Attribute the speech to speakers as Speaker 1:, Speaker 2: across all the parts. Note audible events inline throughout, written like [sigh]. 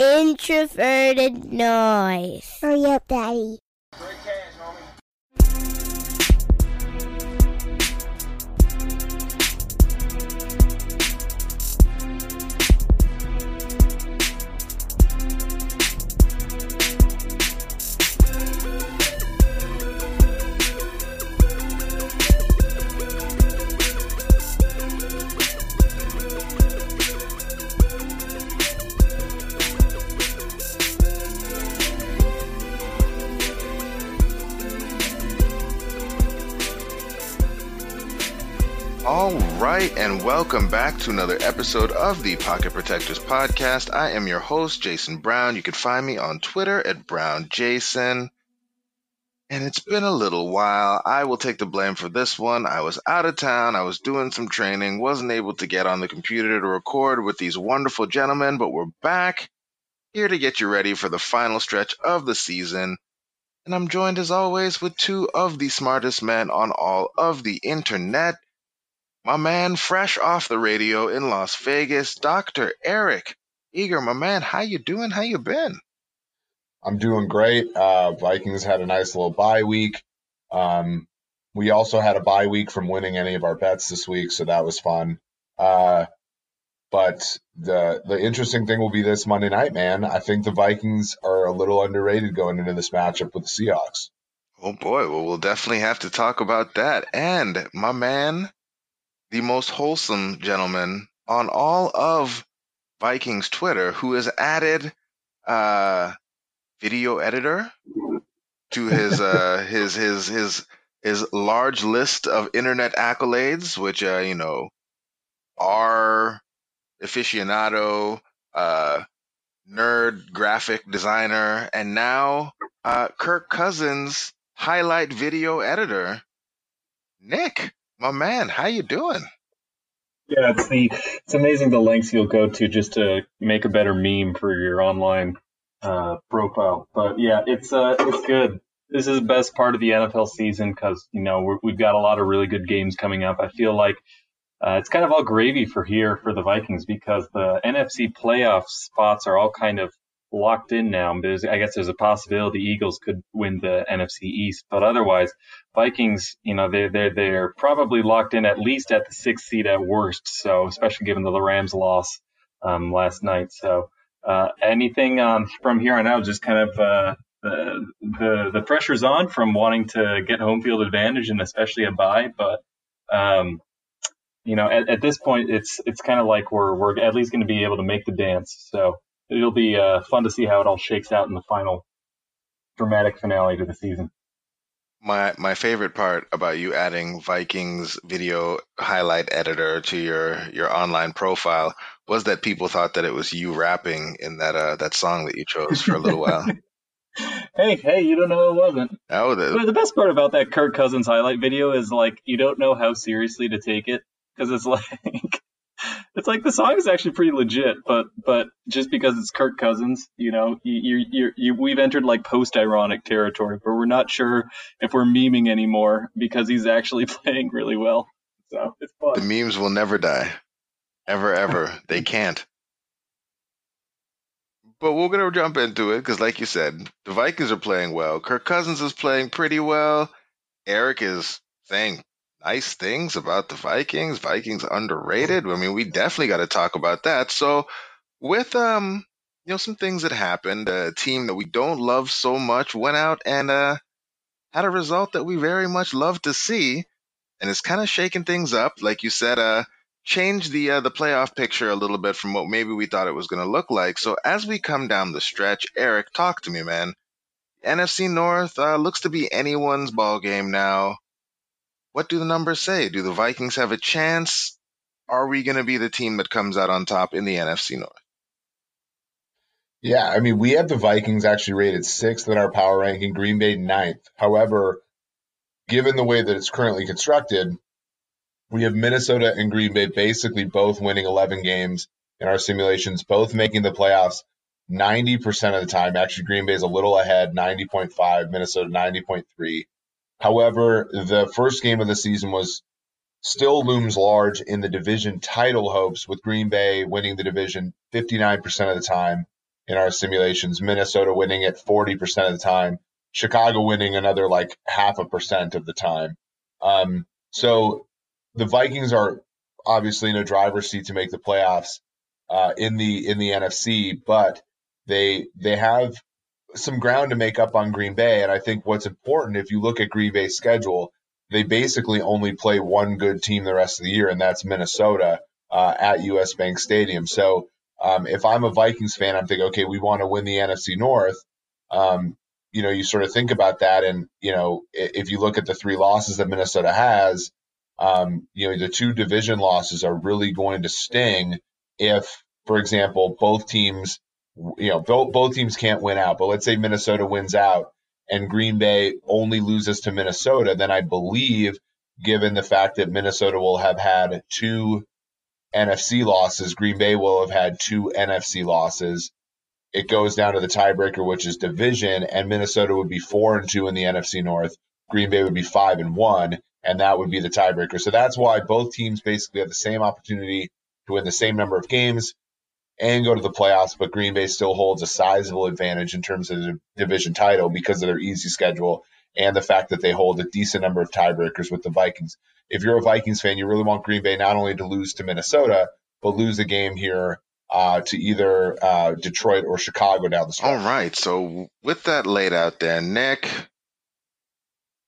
Speaker 1: introverted noise.
Speaker 2: Oh, Hurry up, Daddy.
Speaker 3: All right, and welcome back to another episode of the Pocket Protectors Podcast. I am your host, Jayson Brown. You can find me on Twitter at BrownJason. And it's been a little while. I will take the blame for this one. I was out of town, I was doing some training, wasn't able to get on the computer to record with these wonderful gentlemen, but we're back here to get you ready for the final stretch of the season. And I'm joined as always with two of the smartest men on all of the internet. My man, fresh off the radio in Las Vegas, Dr. Eric Eager, my man, how you doing? How you been?
Speaker 4: I'm doing great. Uh, Vikings had a nice little bye week. Um, we also had a bye week from winning any of our bets this week, so that was fun. Uh, but the the interesting thing will be this Monday night, man. I think the Vikings are a little underrated going into this matchup with the Seahawks.
Speaker 3: Oh boy, well we'll definitely have to talk about that. And my man, the most wholesome gentleman on all of Vikings Twitter, who has added uh video editor to his uh [laughs] his his his his large list of internet accolades, which uh, you know, R aficionado, uh nerd graphic designer, and now uh Kirk Cousins highlight video editor. Nick, my man, how you doing?
Speaker 5: Yeah, it's the it's amazing the lengths you'll go to just to make a better meme for your online uh, profile. But yeah, it's uh it's good. This is the best part of the NFL season because you know we're, we've got a lot of really good games coming up. I feel like uh, it's kind of all gravy for here for the Vikings because the NFC playoff spots are all kind of locked in now. I guess there's a possibility Eagles could win the NFC East, but otherwise, Vikings, you know, they're they're they're probably locked in at least at the sixth seed at worst. So especially given the Rams loss um, last night, so uh, anything um, from here on out, just kind of uh, the the the pressure's on from wanting to get home field advantage and especially a bye, but. Um, you know, at, at this point, it's it's kind of like we're we're at least going to be able to make the dance. So it'll be uh, fun to see how it all shakes out in the final dramatic finale to the season.
Speaker 3: My my favorite part about you adding Vikings video highlight editor to your your online profile was that people thought that it was you rapping in that uh that song that you chose for a little while. [laughs]
Speaker 5: hey, hey, you don't know it wasn't.
Speaker 3: Oh, the,
Speaker 5: But the best part about that Kirk Cousins highlight video is like you don't know how seriously to take it because it's [laughs] like it's like the song is actually pretty legit, but but just because it's Kirk Cousins, you know, you you you, you we've entered like post ironic territory, but we're not sure if we're memeing anymore because he's actually [laughs] playing really well. So it's fun.
Speaker 3: the memes will never die, ever ever. [laughs] they can't. But we're gonna jump into it because, like you said, the Vikings are playing well. Kirk Cousins is playing pretty well. Eric is saying nice things about the Vikings. Vikings underrated. I mean, we definitely got to talk about that. So, with um, you know, some things that happened, a team that we don't love so much went out and uh had a result that we very much love to see, and it's kind of shaking things up. Like you said, uh, changed the uh, the playoff picture a little bit from what maybe we thought it was going to look like. So as we come down the stretch, Eric, talk to me, man. NFC North uh, looks to be anyone's ball game now. What do the numbers say? Do the Vikings have a chance? Are we going to be the team that comes out on top in the NFC North?
Speaker 4: Yeah, I mean, we have the Vikings actually rated sixth in our power ranking, Green Bay ninth. However, given the way that it's currently constructed, we have Minnesota and Green Bay basically both winning 11 games in our simulations, both making the playoffs 90% of the time. Actually, Green Bay is a little ahead, 90.5, Minnesota 90.3. However, the first game of the season was still looms large in the division title hopes with Green Bay winning the division 59% of the time in our simulations. Minnesota winning it 40% of the time. Chicago winning another like half a percent of the time. Um, so the Vikings are obviously in a driver's seat to make the playoffs uh, in the in the NFC, but they they have some ground to make up on Green Bay. And I think what's important, if you look at Green Bay's schedule, they basically only play one good team the rest of the year, and that's Minnesota uh, at US Bank Stadium. So um, if I'm a Vikings fan, I'm thinking, okay, we want to win the NFC North. Um, you know, you sort of think about that, and you know, if you look at the three losses that Minnesota has, um, you know, the two division losses are really going to sting if, for example, both teams, you know, both both teams can't win out. But let's say Minnesota wins out and Green Bay only loses to Minnesota, then I believe, given the fact that Minnesota will have had two NFC losses, Green Bay will have had two NFC losses. It goes down to the tiebreaker, which is division, and Minnesota would be four and two in the NFC North. Green Bay would be five and one, and that would be the tiebreaker. So that's why both teams basically have the same opportunity to win the same number of games and go to the playoffs, but Green Bay still holds a sizable advantage in terms of the division title because of their easy schedule and the fact that they hold a decent number of tiebreakers with the Vikings. If you're a Vikings fan, you really want Green Bay not only to lose to Minnesota, but lose a game here uh, to either uh, Detroit or Chicago down the stretch.
Speaker 3: All right. So with that laid out there, Nick,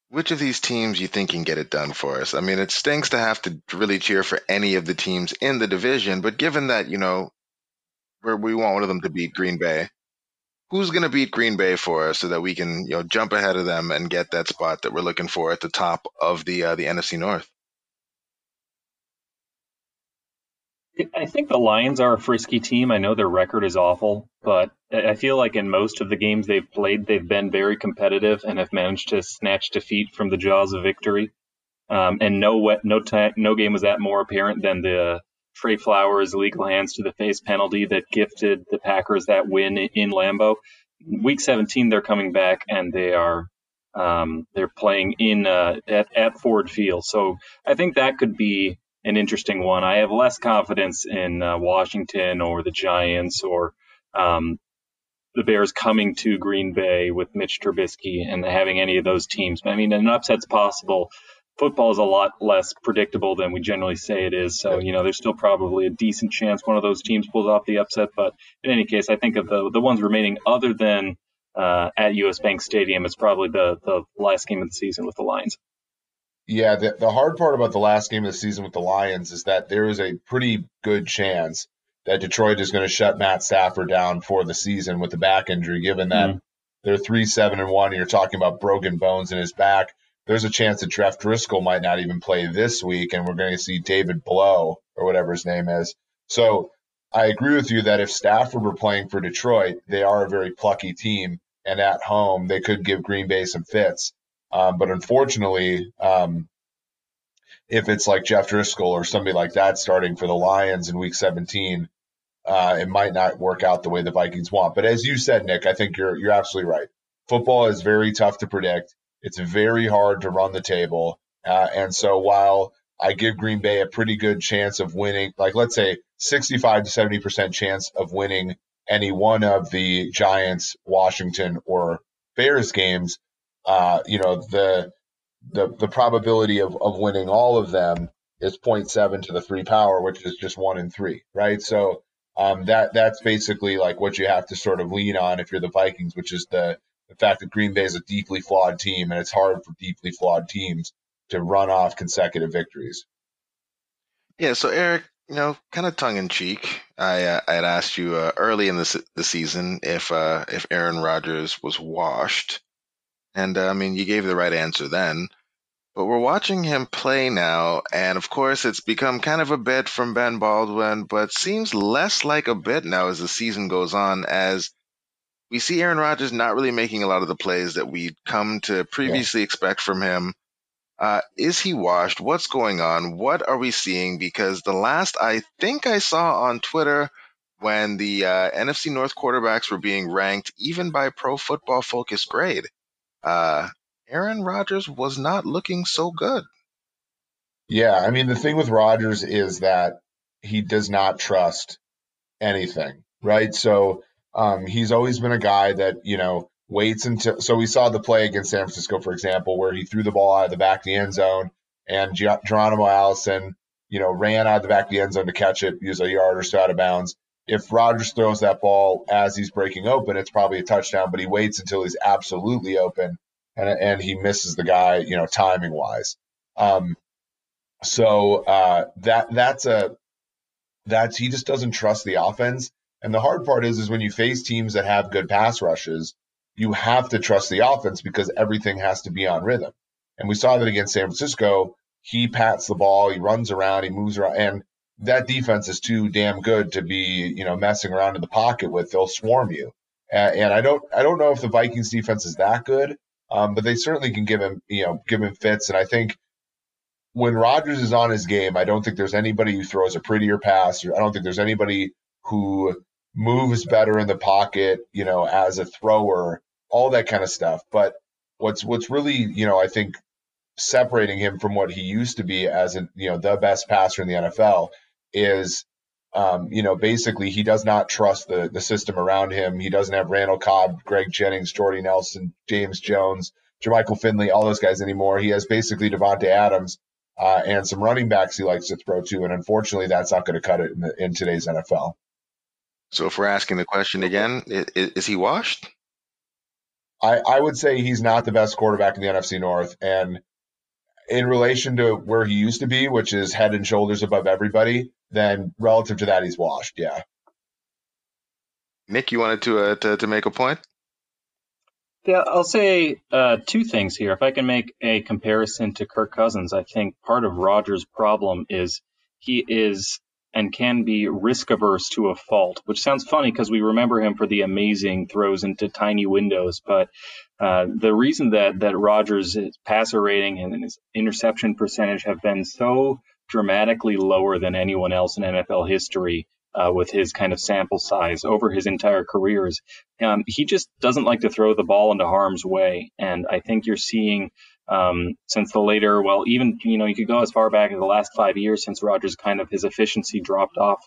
Speaker 3: which of these teams you think can get it done for us? I mean, it stinks to have to really cheer for any of the teams in the division, but given that, you know, where we want one of them to beat Green Bay. Who's going to beat Green Bay for us so that we can, you know, jump ahead of them and get that spot that we're looking for at the top of the uh, the NFC North?
Speaker 5: I think the Lions are a frisky team. I know their record is awful, but I feel like in most of the games they've played, they've been very competitive and have managed to snatch defeat from the jaws of victory. Um, and no no no game was that more apparent than the Trey Flowers' legal hands to the face penalty that gifted the Packers that win in Lambeau. Week 17, they're coming back and they are um, they're playing in uh, at, at Ford Field. So I think that could be an interesting one. I have less confidence in uh, Washington or the Giants or um, the Bears coming to Green Bay with Mitch Trubisky and having any of those teams. I mean, an upset's possible, football is a lot less predictable than we generally say it is. So, you know, there's still probably a decent chance one of those teams pulls off the upset. But in any case, I think of the the ones remaining other than uh, at US Bank Stadium, it's probably the the last game of the season with the Lions.
Speaker 4: Yeah, the, the hard part about the last game of the season with the Lions is that there is a pretty good chance that Detroit is going to shut Matt Stafford down for the season with the back injury, given that mm-hmm. they're three seven and one. And you're talking about broken bones in his back there's a chance that Jeff Driskel might not even play this week, and we're going to see David Blough or whatever his name is. So I agree with you that if Stafford were playing for Detroit, they are a very plucky team, and at home they could give Green Bay some fits. Um, but unfortunately, um, if it's like Jeff Driskel or somebody like that starting for the Lions in Week 17, uh, it might not work out the way the Vikings want. But as you said, Nick, I think you're you're absolutely right. Football is very tough to predict. It's very hard to run the table. Uh, and so while I give Green Bay a pretty good chance of winning, like let's say 65 to 70% chance of winning any one of the Giants, Washington, or Bears games, uh, you know, the, the, the probability of, of winning all of them is 0.7 to the three power, which is just one in three, right? So, um, that, that's basically like what you have to sort of lean on if you're the Vikings, which is the, the fact that Green Bay is a deeply flawed team, and it's hard for deeply flawed teams to run off consecutive victories.
Speaker 3: Yeah, so Eric, you know, kind of tongue in cheek, I uh, I had asked you uh, early in the the season if uh, if Aaron Rodgers was washed, and uh, I mean you gave the right answer then. But we're watching him play now, and of course it's become kind of a bit from Ben Baldwin, but seems less like a bit now as the season goes on, as we see Aaron Rodgers not really making a lot of the plays that we'd come to previously yeah. expect from him. Uh, is he washed? What's going on? What are we seeing? Because the last I think I saw on Twitter when the uh, NFC North quarterbacks were being ranked even by Pro Football Focus grade, uh, Aaron Rodgers was not looking so good.
Speaker 4: Yeah, I mean the thing with Rodgers is that he does not trust anything, right? So Um, he's always been a guy that you know waits until. So we saw the play against San Francisco, for example, where he threw the ball out of the back of the end zone, and Geronimo Allison, you know, ran out of the back of the end zone to catch it, use a yard or so out of bounds. If Rodgers throws that ball as he's breaking open, it's probably a touchdown. But he waits until he's absolutely open, and and he misses the guy, you know, timing wise. Um, so uh, that that's a that's he just doesn't trust the offense. And the hard part is is when you face teams that have good pass rushes, you have to trust the offense because everything has to be on rhythm. And we saw that against San Francisco. He pats the ball, he runs around, he moves around, and that defense is too damn good to be, you know, messing around in the pocket with. They'll swarm you. And, and I don't, I don't know if the Vikings defense is that good, um, but they certainly can give him, you know, give him fits. And I think when Rodgers is on his game, I don't think there's anybody who throws a prettier pass. I don't think there's anybody who moves better in the pocket, you know, as a thrower, all that kind of stuff. But what's what's really, you know, I think separating him from what he used to be as a, you know, the best passer in the NFL is um, you know, basically he does not trust the the system around him. He doesn't have Randall Cobb, Greg Jennings, Jordy Nelson, James Jones, Jermichael Finley, all those guys anymore. He has basically Davante Adams uh, and some running backs he likes to throw to. And unfortunately, that's not going to cut it in, the, in, today's NFL.
Speaker 3: So if we're asking the question again, is, is he washed?
Speaker 4: I, I would say he's not the best quarterback in the NFC North. And in relation to where he used to be, which is head and shoulders above everybody, then relative to that, he's washed. Yeah.
Speaker 3: Nick, you wanted to uh, to, to make a point?
Speaker 5: Yeah, I'll say uh, two things here. If I can make a comparison to Kirk Cousins, I think part of Rodgers' problem is he is and can be risk averse to a fault, which sounds funny because we remember him for the amazing throws into tiny windows. But uh, the reason that that Rodgers' passer rating and his interception percentage have been so dramatically lower than anyone else in NFL history uh, with his kind of sample size over his entire careers. Um, he just doesn't like to throw the ball into harm's way. And I think you're seeing um, since the later, well, even, you know, you could go as far back as the last five years since Rodgers kind of his efficiency dropped off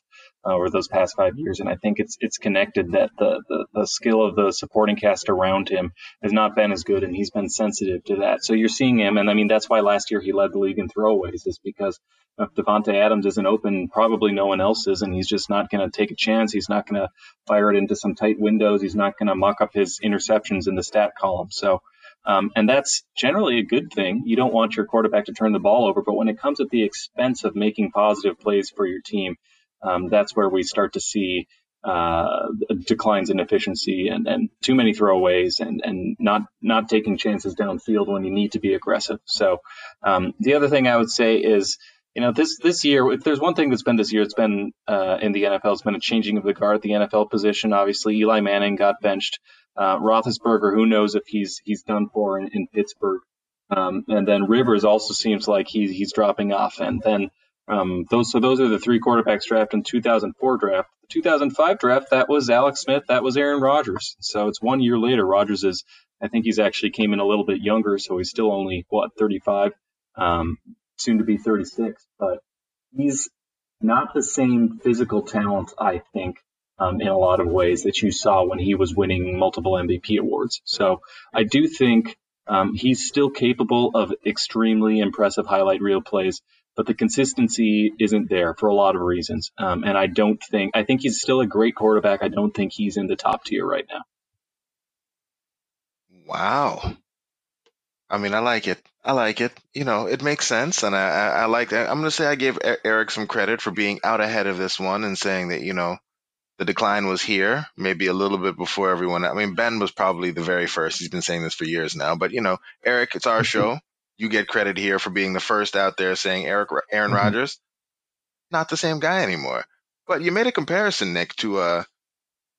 Speaker 5: uh, over those past five years. And I think it's it's connected that the, the, the skill of the supporting cast around him has not been as good, and he's been sensitive to that. So you're seeing him, and I mean that's why last year he led the league in throwaways, is because if Davante Adams isn't open, probably no one else is, and he's just not going to take a chance. He's not going to fire it into some tight windows. He's not going to muck up his interceptions in the stat column. So. Um, and that's generally a good thing. You don't want your quarterback to turn the ball over, but when it comes at the expense of making positive plays for your team, um, that's where we start to see uh, declines in efficiency and, and too many throwaways and, and not not taking chances downfield when you need to be aggressive. So um, the other thing I would say is, you know, this this year, if there's one thing that's been this year, it's been uh, in the NFL, it's been a changing of the guard at the NFL position. Obviously, Eli Manning got benched. Uh, Roethlisberger, who knows if he's he's done for in, in Pittsburgh. Um, and then Rivers also seems like he's he's dropping off. And then um, those so those are the three quarterbacks drafted in 2004 draft. The 2005 draft that was Alex Smith, that was Aaron Rodgers. So it's one year later. Rodgers is I think he's actually came in a little bit younger, so he's still only what 35, um, soon to be 36. But he's not the same physical talent, I think, um, in a lot of ways that you saw when he was winning multiple MVP awards. So I do think um, he's still capable of extremely impressive highlight reel plays, but the consistency isn't there for a lot of reasons. Um, and I don't think, I think he's still a great quarterback. I don't think he's in the top tier right now.
Speaker 3: Wow. I mean, I like it. I like it. You know, it makes sense, and I, I, I like that. I'm going to say I gave Eric some credit for being out ahead of this one and saying that you know the decline was here, maybe a little bit before everyone. I mean, Ben was probably the very first. He's been saying this for years now, but you know, Eric, it's our show you get credit here for being the first out there saying Eric Aaron mm-hmm. Rodgers, not the same guy anymore. But you made a comparison, Nick, to uh,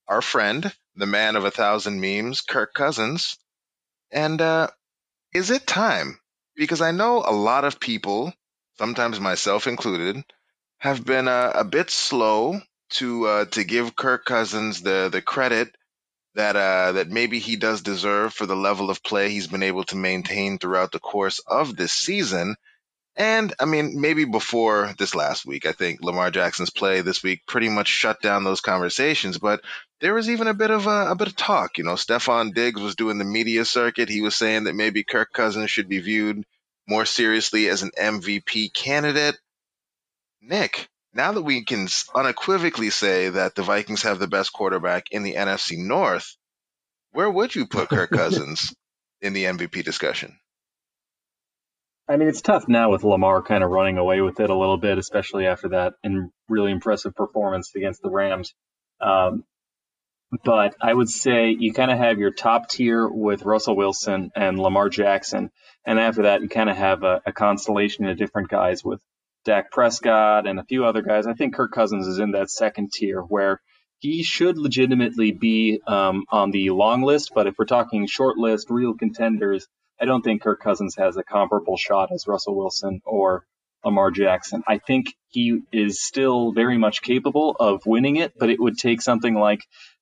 Speaker 3: our friend, the man of a thousand memes, Kirk Cousins. And uh, is it time? Because I know a lot of people, sometimes myself included, have been uh, a bit slow to uh, to give Kirk Cousins the the credit that uh, that maybe he does deserve for the level of play he's been able to maintain throughout the course of this season. And I mean, maybe before this last week, I think Lamar Jackson's play this week pretty much shut down those conversations. But there was even a bit of a, a bit of talk. You know, Stefon Diggs was doing the media circuit. He was saying that maybe Kirk Cousins should be viewed more seriously as an MVP candidate. Nick, now that we can unequivocally say that the Vikings have the best quarterback in the NFC North, where would you put Kirk [laughs] Cousins in the MVP discussion?
Speaker 5: I mean, it's tough now with Lamar kind of running away with it a little bit, especially after that and really impressive performance against the Rams. Um, but I would say you kind of have your top tier with Russell Wilson and Lamar Jackson, and after that you kind of have a, a constellation of different guys with Dak Prescott and a few other guys. I think Kirk Cousins is in that second tier where he should legitimately be um, on the long list, but if we're talking short list, real contenders, I don't think Kirk Cousins has a comparable shot as Russell Wilson or Lamar Jackson. I think he is still very much capable of winning it, but it would take something like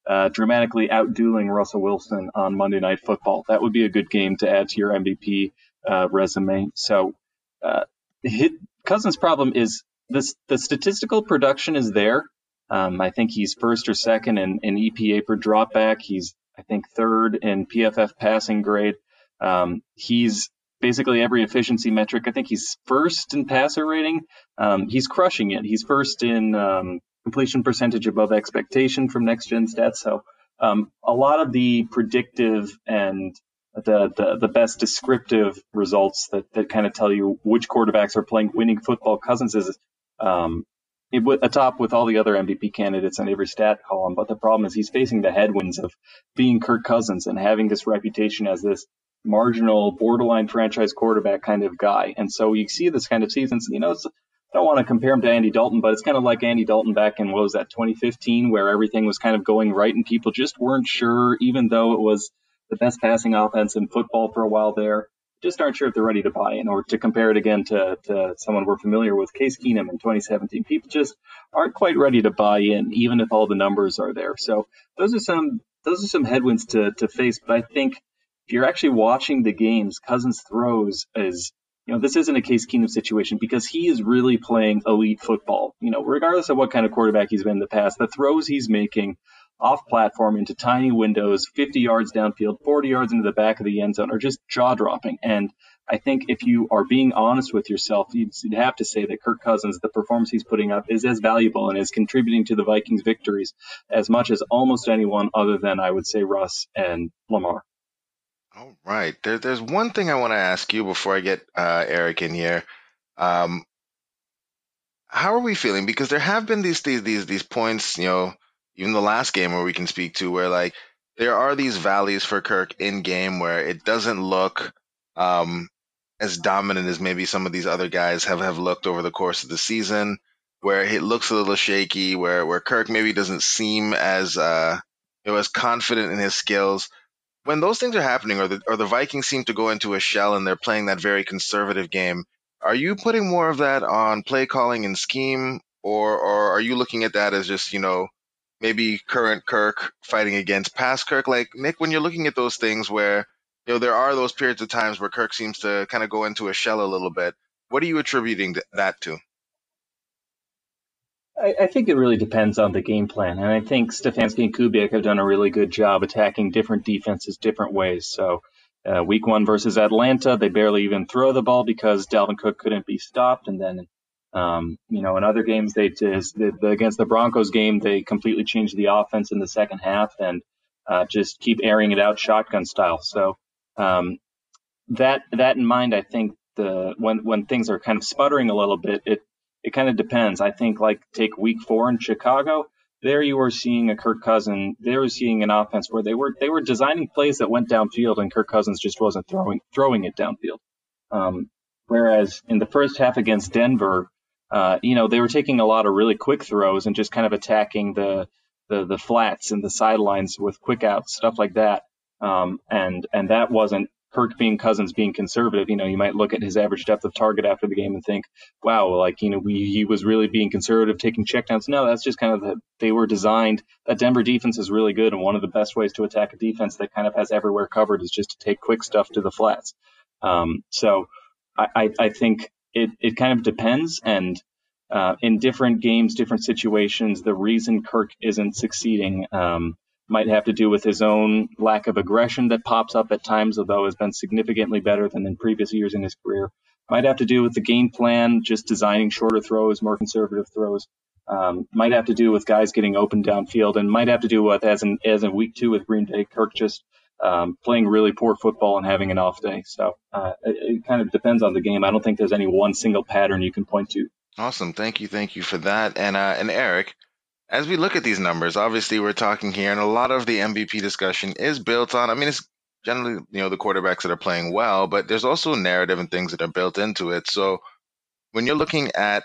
Speaker 5: uh, dramatically outdueling Russell Wilson on Monday Night Football. That would be a good game to add to your MVP uh, resume. So, uh, hit, Cousins' problem is this: the statistical production is there. Um, I think he's first or second in, in EPA per dropback. He's I think third in PFF passing grade. Um, he's basically every efficiency metric. I think he's first in passer rating. Um, he's crushing it. He's first in um, completion percentage above expectation from next gen stats. So um, a lot of the predictive and the, the, the best descriptive results that, that kind of tell you which quarterbacks are playing winning football. Cousins is um, atop with all the other MVP candidates on every stat column. But the problem is he's facing the headwinds of being Kirk Cousins and having this reputation as this marginal borderline franchise quarterback kind of guy. And so you see this kind of seasons, you know, I don't want to compare him to Andy Dalton, but it's kind of like Andy Dalton back in what was that 2015, where everything was kind of going right and people just weren't sure, even though it was the best passing offense in football for a while there, just aren't sure if they're ready to buy in. Or to compare it again to, to someone we're familiar with, Case Keenum in 2017, people just aren't quite ready to buy in, even if all the numbers are there. So those are some those are some headwinds to to face. But I think if you're actually watching the games, Cousins throws is you know, this isn't a Case Keenum situation because he is really playing elite football. You know, regardless of what kind of quarterback he's been in the past, the throws he's making off platform into tiny windows, 50 yards downfield, 40 yards into the back of the end zone are just jaw dropping. And I think if you are being honest with yourself, you'd have to say that Kirk Cousins, the performance he's putting up, is as valuable and is contributing to the Vikings' victories as much as almost anyone other than I would say Russ and Lamar.
Speaker 3: All right. There, there's one thing I want to ask you before I get uh, Eric in here. Um, how are we feeling? Because there have been these these these these points, you know, even the last game where we can speak to where like there are these valleys for Kirk in game where it doesn't look um, as dominant as maybe some of these other guys have have looked over the course of the season, where it looks a little shaky, where where Kirk maybe doesn't seem as uh, you know as confident in his skills. When those things are happening, or the or the Vikings seem to go into a shell and they're playing that very conservative game, are you putting more of that on play calling and scheme, or or are you looking at that as just you know maybe current Kirk fighting against past Kirk? Like Nick, when you're looking at those things where you know there are those periods of times where Kirk seems to kind of go into a shell a little bit, what are you attributing that to?
Speaker 5: I, I, think it really depends on the game plan. And I think Stefanski and Kubiak have done a really good job attacking different defenses different ways. So, uh, week one versus Atlanta, they barely even throw the ball because Dalvin Cook couldn't be stopped. And then, um, you know, in other games, they against the Broncos game, they completely changed the offense in the second half and uh, just keep airing it out shotgun style. So, um, that that in mind, I think the when when things are kind of sputtering a little bit, it it kind of depends. I think like take week four in Chicago. There you were seeing a Kirk Cousins. They were seeing an offense where they were they were designing plays that went downfield, and Kirk Cousins just wasn't throwing throwing it downfield. Um, whereas in the first half against Denver, uh, you know they were taking a lot of really quick throws and just kind of attacking the the, the flats and the sidelines with quick outs, stuff like that. Um, and and that wasn't Kirk being Cousins being conservative, you know, you might look at his average depth of target after the game and think, wow, like, you know, we, he was really being conservative, taking checkdowns. No, that's just kind of the, they were designed. That Denver defense is really good. And one of the best ways to attack a defense that kind of has everywhere covered is just to take quick stuff to the flats. Um, so I, I, I think it, it kind of depends. And uh, in different games, different situations, the reason Kirk isn't succeeding, um, Might have to do with his own lack of aggression that pops up at times, although has been significantly better than in previous years in his career. Might have to do with the game plan, just designing shorter throws, more conservative throws. Um, might have to do with guys getting open downfield, and might have to do with as in as in week two with Green Bay, Kirk just um, playing really poor football and having an off day. So uh, it, it, kind of depends on the game. I don't think there's any one single pattern you can point to.
Speaker 3: Awesome, thank you, thank you for that. And uh, and Eric, as we look at these numbers, obviously we're talking here, and a lot of the MVP discussion is built on. I mean, it's generally you know the quarterbacks that are playing well, but there's also narrative and things that are built into it. So when you're looking at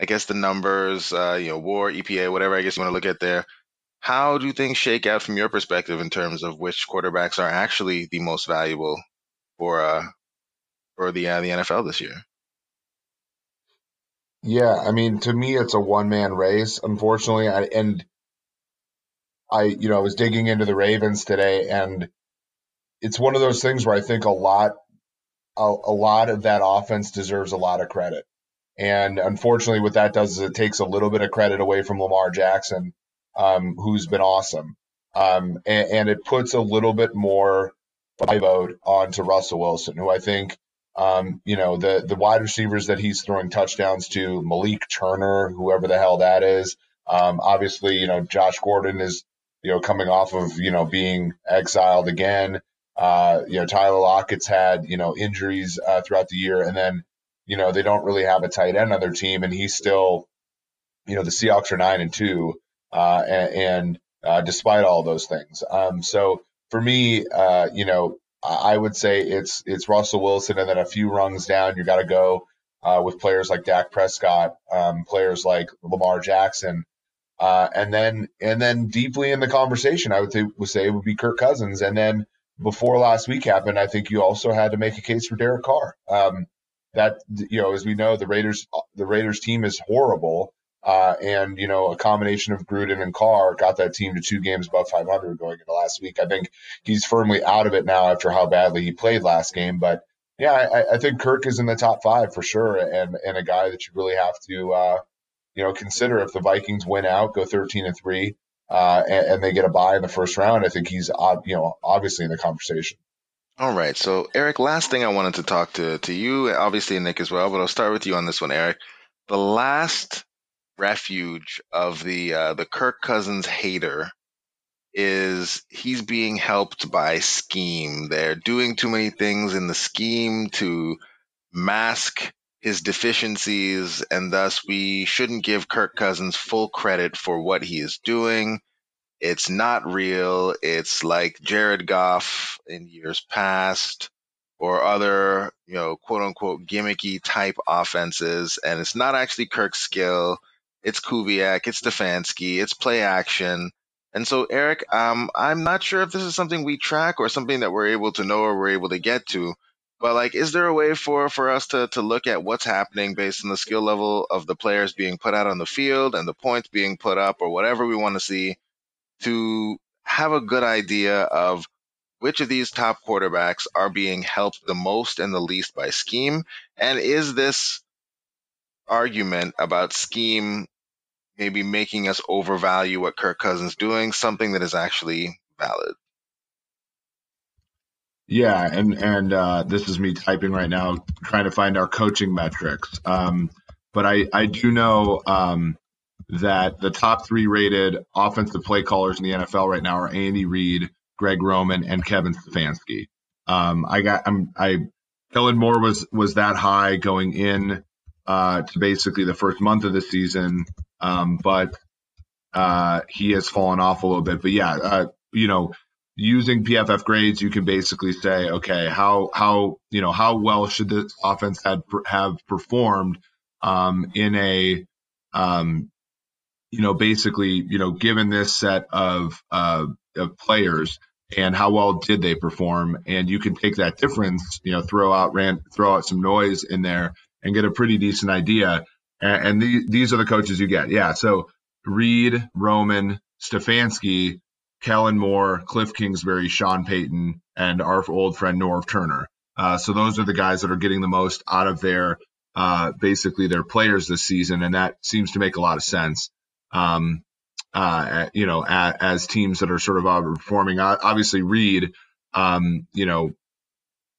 Speaker 3: I guess the numbers, uh, you know, WAR, EPA, whatever I guess you want to look at there. How do things shake out from your perspective in terms of which quarterbacks are actually the most valuable for uh, for the uh, the NFL this year?
Speaker 4: Yeah, I mean, to me, it's a one man race. Unfortunately, I, and I, you know, I was digging into the Ravens today, and it's one of those things where I think a lot, a, a lot of that offense deserves a lot of credit. And unfortunately, what that does is it takes a little bit of credit away from Lamar Jackson, um, who's been awesome. Um, and, and, it puts a little bit more my vote onto Russell Wilson, who I think, um, you know, the the wide receivers that he's throwing touchdowns to, Malik Turner, whoever the hell that is. Um, obviously, you know, Josh Gordon is, you know, coming off of, you know, being exiled again. Uh, you know, Tyler Lockett's had, you know, injuries uh, throughout the year. And then you know, they don't really have a tight end on their team, and he's still, you know, the Seahawks are nine and two, uh, and, uh, despite all those things. Um, so for me, uh, you know, I would say it's it's Russell Wilson, and then a few rungs down, you got to go uh, with players like Dak Prescott, um, players like Lamar Jackson, uh, and then and then deeply in the conversation, I would, th- would say it would be Kirk Cousins, and then before last week happened, I think you also had to make a case for Derek Carr. Um, that you know, as we know, the Raiders the Raiders team is horrible. Uh, and you know, a combination of Gruden and Carr got that team to two games above 500 going into last week. I think he's firmly out of it now after how badly he played last game. But yeah, I, I think Kirk is in the top five for sure, and and a guy that you really have to uh, you know consider if the Vikings win out, go 13 and three, uh, and, and, they get a bye in the first round. I think he's you know obviously in the conversation.
Speaker 3: All right. So, Eric, last thing I wanted to talk to, to you, obviously Nick as well, but I'll start with you on this one, Eric. The last refuge of the uh, the Kirk Cousins hater is he's being helped by scheme. They're doing too many things in the scheme to mask his deficiencies, and thus we shouldn't give Kirk Cousins full credit for what he is doing. It's not real. It's like Jared Goff in years past or other, you know, quote unquote gimmicky type offenses. And it's not actually Kirk's skill. It's Kubiak, it's Stefanski, it's play action. And so, Eric, um, I'm not sure if this is something we track or something that we're able to know or we're able to get to. But like, is there a way for for us to to look at what's happening based on the skill level of the players being put out on the field and the points being put up or whatever we want to see to have a good idea of which of these top quarterbacks are being helped the most and the least by scheme? And is this argument about scheme maybe making us overvalue what Kirk Cousins doing something that is actually valid?
Speaker 4: Yeah, and and uh, this is me typing right now, trying to find our coaching metrics. Um, but I I do know um, that the top three rated offensive play callers in the NFL right now are Andy Reid, Greg Roman, and Kevin Stefanski. Um, I got I'm I Kellen Moore was was that high going in uh, to basically the first month of the season, um, but uh, he has fallen off a little bit. But yeah, uh, you know, using PFF grades, you can basically say, okay, how how you know how well should this offense have have performed um, in a um, you know, basically, you know, given this set of, uh, of players and how well did they perform, and you can take that difference, you know, throw out ran, throw out some noise in there and get a pretty decent idea. And, and the, these are the coaches you get. Yeah. So Reid, Roman, Stefanski, Kellen Moore, Cliff Kingsbury, Sean Payton, and our old friend Norv Turner. Uh, so those are the guys that are getting the most out of their uh, basically their players this season, and that seems to make a lot of sense. Um, uh, you know, as, as, teams that are sort of overperforming. Obviously, Reid, um, you know,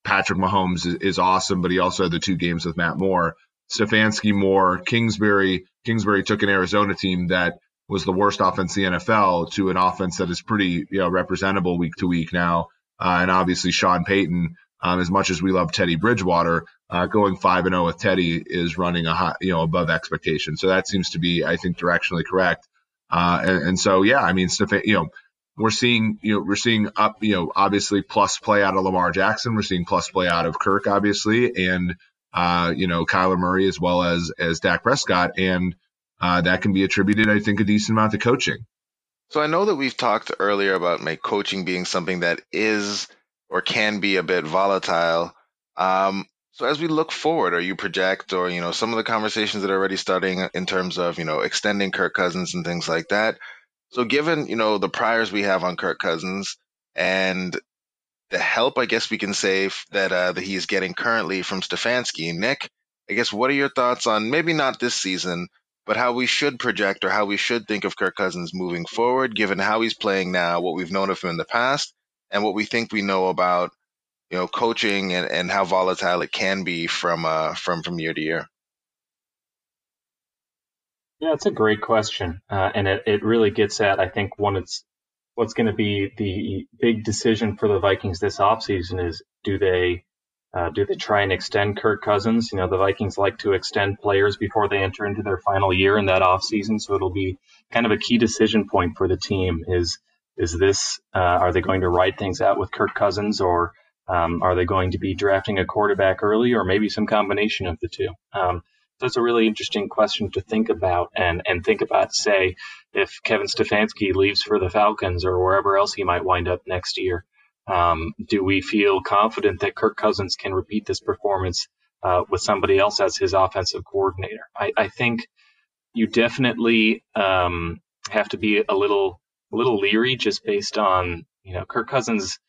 Speaker 4: Patrick Mahomes is, is, awesome, but he also had the two games with Matt Moore. Stefanski, Moore, Kingsbury. Kingsbury took an Arizona team that was the worst offense in the NFL to an offense that is pretty, you know, representable week to week now. Uh, and obviously, Sean Payton, um, as much as we love Teddy Bridgewater, uh, going five and zero oh with Teddy is running a high, you know, above expectation. So that seems to be, I think, directionally correct. Uh, and, and, so, yeah, I mean, Stefan, you know, we're seeing, you know, we're seeing up, you know, obviously plus play out of Lamar Jackson. We're seeing plus play out of Kirk, obviously, and uh, you know, Kyler Murray as well as as Dak Prescott, and uh, that can be attributed, I think, a decent amount to coaching.
Speaker 3: So I know that we've talked earlier about my coaching being something that is or can be a bit volatile. Um, so as we look forward, or you project, or you know, some of the conversations that are already starting in terms of you know extending Kirk Cousins and things like that. So given you know the priors we have on Kirk Cousins and the help, I guess we can say that uh, that he's getting currently from Stefanski, Nick, I guess what are your thoughts on maybe not this season, but how we should project or how we should think of Kirk Cousins moving forward, given how he's playing now, what we've known of him in the past, and what we think we know about you know coaching and, and how volatile it can be from uh from from year to year?
Speaker 5: Yeah it's a great question uh, and it, it really gets at i think one it's what's going to be the big decision for the vikings this offseason is do they uh, do they try and extend Kirk Cousins? You know, the Vikings like to extend players before they enter into their final year in that offseason, so it'll be kind of a key decision point for the team. Is is this uh, are they going to ride things out with Kirk Cousins, or um, are they going to be drafting a quarterback early, or maybe some combination of the two? Um, that's a really interesting question to think about, and and think about say if Kevin Stefanski leaves for the Falcons or wherever else he might wind up next year. Um, do we feel confident that Kirk Cousins can repeat this performance uh, with somebody else as his offensive coordinator? I, I think you definitely um, have to be a little a little leery just based on you know Kirk Cousins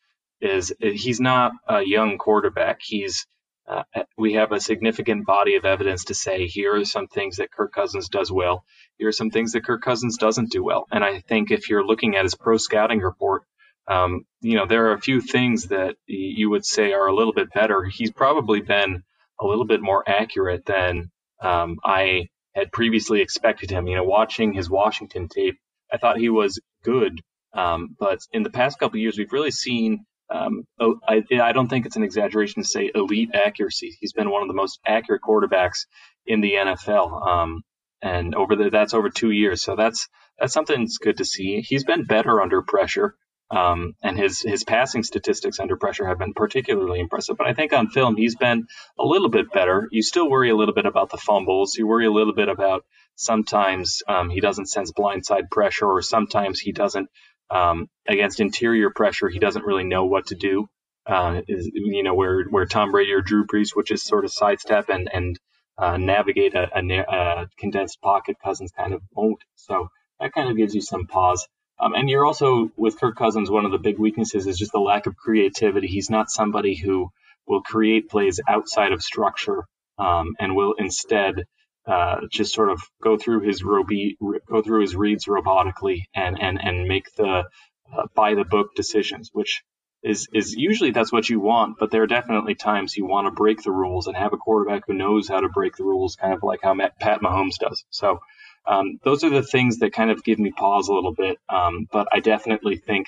Speaker 5: is he's not a young quarterback. He's uh, we have a significant body of evidence to say here are some things that Kirk Cousins does well. Here are some things that Kirk Cousins doesn't do well. And I think if you're looking at his pro scouting report, um, you know there are a few things that you would say are a little bit better. He's probably been a little bit more accurate than um, I had previously expected him. You know, watching his Washington tape, I thought he was good, um, but in the past couple years, we've really seen um, oh, I, I, don't think it's an exaggeration to say elite accuracy. He's been one of the most accurate quarterbacks in the NFL, um, and over the, that's over two years. So that's that's something that's good to see. He's been better under pressure, um, and his his passing statistics under pressure have been particularly impressive. But I think on film he's been a little bit better. You still worry a little bit about the fumbles. You worry a little bit about sometimes um, he doesn't sense blindside pressure, or sometimes he doesn't um, against interior pressure, he doesn't really know what to do. Uh, is, you know, where, where Tom Brady or Drew Brees would just sort of sidestep and, and uh, navigate a, a, a, condensed pocket, Cousins kind of won't. So that kind of gives you some pause. Um, and you're also, with Kirk Cousins, one of the big weaknesses is just the lack of creativity. He's not somebody who will create plays outside of structure um, and will instead uh, just sort of go through his robe- go through his reads robotically and and and make the uh, by the book decisions, which is is usually that's what you want, but there are definitely times you want to break the rules and have a quarterback who knows how to break the rules, kind of like how Pat Mahomes does. So um, those are the things that kind of give me pause a little bit. Um, but I definitely think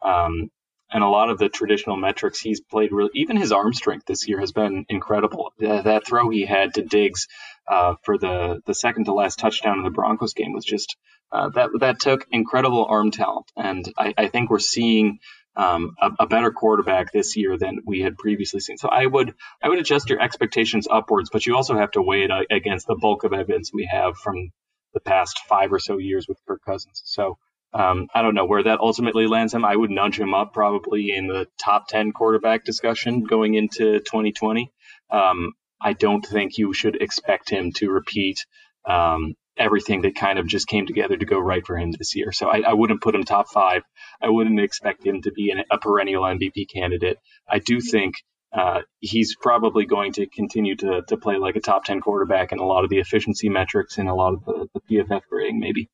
Speaker 5: um, and a lot of the traditional metrics he's played really even his arm strength this year has been incredible that, throw he had to diggs uh, for the the second to last touchdown in the broncos game was just uh, that that took incredible arm talent and i, I think we're seeing um, a, a, better quarterback this year than we had previously seen. So I would I would adjust your expectations upwards, but you also have to weigh it against the bulk of evidence we have from the past five or so years with Kirk Cousins. So um, I don't know where that ultimately lands him. I would nudge him up probably in the top 10 quarterback discussion going into 2020. Um, I don't think you should expect him to repeat um, everything that kind of just came together to go right for him this year. So I, I wouldn't put him top five. I wouldn't expect him to be an, a perennial MVP candidate. I do think uh, he's probably going to continue to, to play like a top 10 quarterback in a lot of the efficiency metrics and a lot of the, the PFF grading, maybe.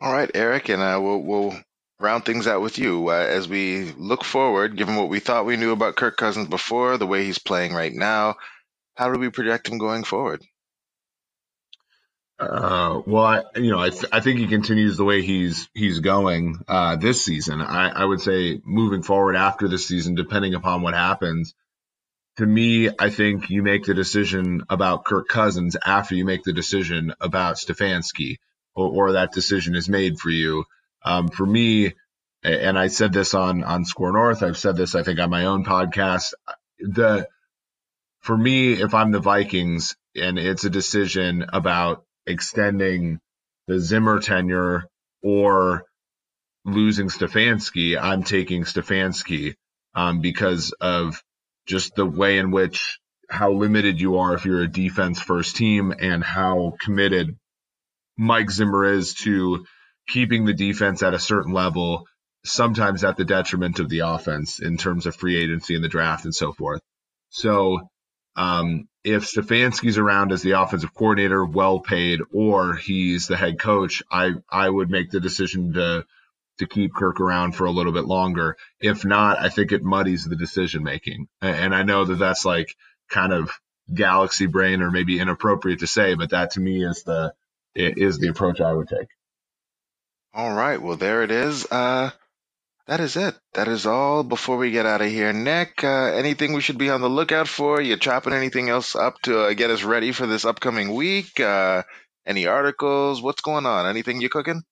Speaker 3: All right, Eric, and uh, we'll we'll round things out with you uh, as we look forward. Given what we thought we knew about Kirk Cousins before, the way he's playing right now, how do we project him going forward?
Speaker 4: Uh, well, I, you know, I, th- I think he continues the way he's he's going uh, this season. I, I would say moving forward after this season, depending upon what happens. To me, I think you make the decision about Kirk Cousins after you make the decision about Stefanski, or, or that decision is made for you. Um, for me, and I said this on on SKOR North. I've said this, I think, on my own podcast. The for me, if I'm the Vikings and it's a decision about extending the Zimmer tenure or losing Stefanski, I'm taking Stefanski um, because of just the way in which how limited you are if you're a defense first team and how committed Mike Zimmer is to keeping the defense at a certain level, sometimes at the detriment of the offense in terms of free agency and the draft and so forth. So um, if Stefanski's around as the offensive coordinator, well paid, or he's the head coach, I I would make the decision to to keep Kirk around for a little bit longer. If not, I think it muddies the decision making. And I know that that's like kind of galaxy brain or maybe inappropriate to say, but that to me is the is the approach I would take.
Speaker 3: All right, well there it is. Uh, that is it. That is all. Before we get out of here, Nick, uh, anything we should be on the lookout for? You chopping anything else up to uh, get us ready for this upcoming week? Uh, any articles? What's going on? Anything you cooking?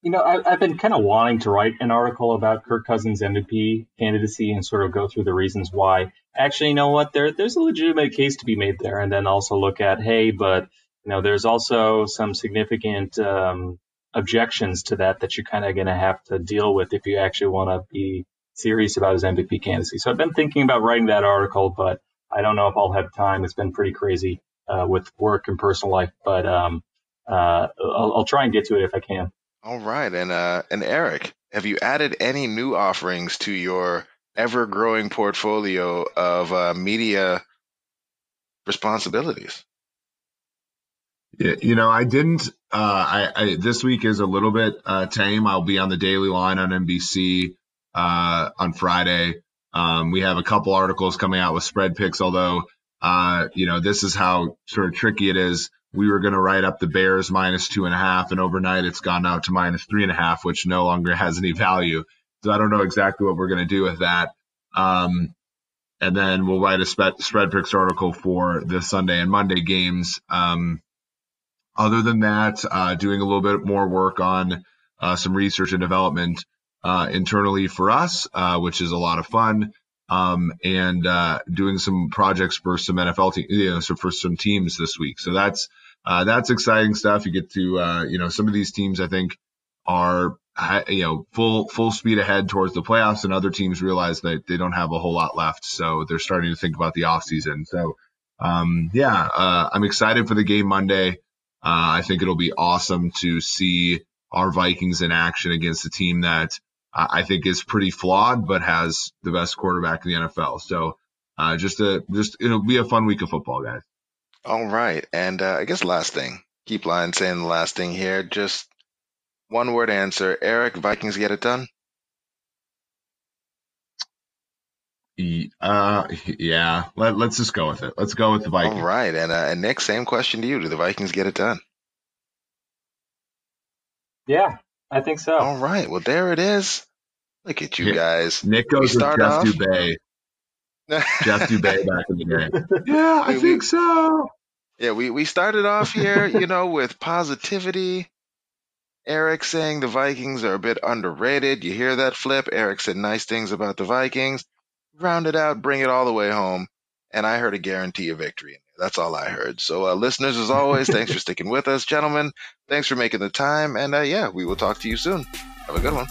Speaker 5: You know, I, have been kind of wanting to write an article about Kirk Cousins' MVP candidacy and sort of go through the reasons why. Actually, you know what? There, there's a legitimate case to be made there, and then also look at, hey, but you know, there's also some significant um, objections to that that you're kind of going to have to deal with if you actually want to be serious about his MVP candidacy. So I've been thinking about writing that article, but I don't know if I'll have time. It's been pretty crazy uh, with work and personal life, but um, uh, I'll, I'll, try and get to it if I can.
Speaker 3: All right, and uh, and Eric, have you added any new offerings to your ever-growing portfolio of uh, media responsibilities?
Speaker 4: You know, I didn't. Uh, I, I, this week is a little bit uh, tame. I'll be on the Daily Line on NBC uh, on Friday. Um, we have a couple articles coming out with spread picks, although uh, you know this is how sort of tricky it is. We were going to write up the Bears minus two and a half, and overnight it's gone out to minus three and a half, which no longer has any value. So I don't know exactly what we're going to do with that. Um, and then we'll write a spread, spread picks article for the Sunday and Monday games. Um, other than that, uh, doing a little bit more work on uh, some research and development uh, internally for us, uh, which is a lot of fun, um, and uh, doing some projects for some NFL teams, you know, so for some teams this week. So that's uh, that's exciting stuff. You get to, you know, some of these teams I think are you know full full speed ahead towards the playoffs, and other teams realize that they don't have a whole lot left, so they're starting to think about the off season. So um, yeah, I'm excited for the game Monday. Uh, I think it'll be awesome to see our Vikings in action against a team that I think is pretty flawed, but has the best quarterback in the NFL. So uh, just a just it'll be a fun week of football, guys.
Speaker 3: All right, and uh, I guess last thing, keep lying saying the last thing here. Just one word answer, Eric. Vikings get it done.
Speaker 4: Uh, yeah. Let, let's just go with it. Let's go with the Vikings.
Speaker 3: All right, and uh, and Nick, same question to you: Do the Vikings get it done?
Speaker 5: Yeah, I think so.
Speaker 3: All right. Well, there it is. Look at you guys.
Speaker 4: Nick goes with Jeff off... Dubay. Jeff [laughs] Dubay back in the day. [laughs] Yeah, I we, think so.
Speaker 3: Yeah, we we started off here, you know, with positivity. Eric saying the Vikings are a bit underrated. You hear that flip? Eric said nice things about the Vikings round it out, bring it all the way home. And I heard a guarantee of victory. That's all I heard. So, uh, listeners, as always, thanks for sticking with us, gentlemen. Thanks for making the time. And uh, yeah, we will talk to you soon. Have a good one.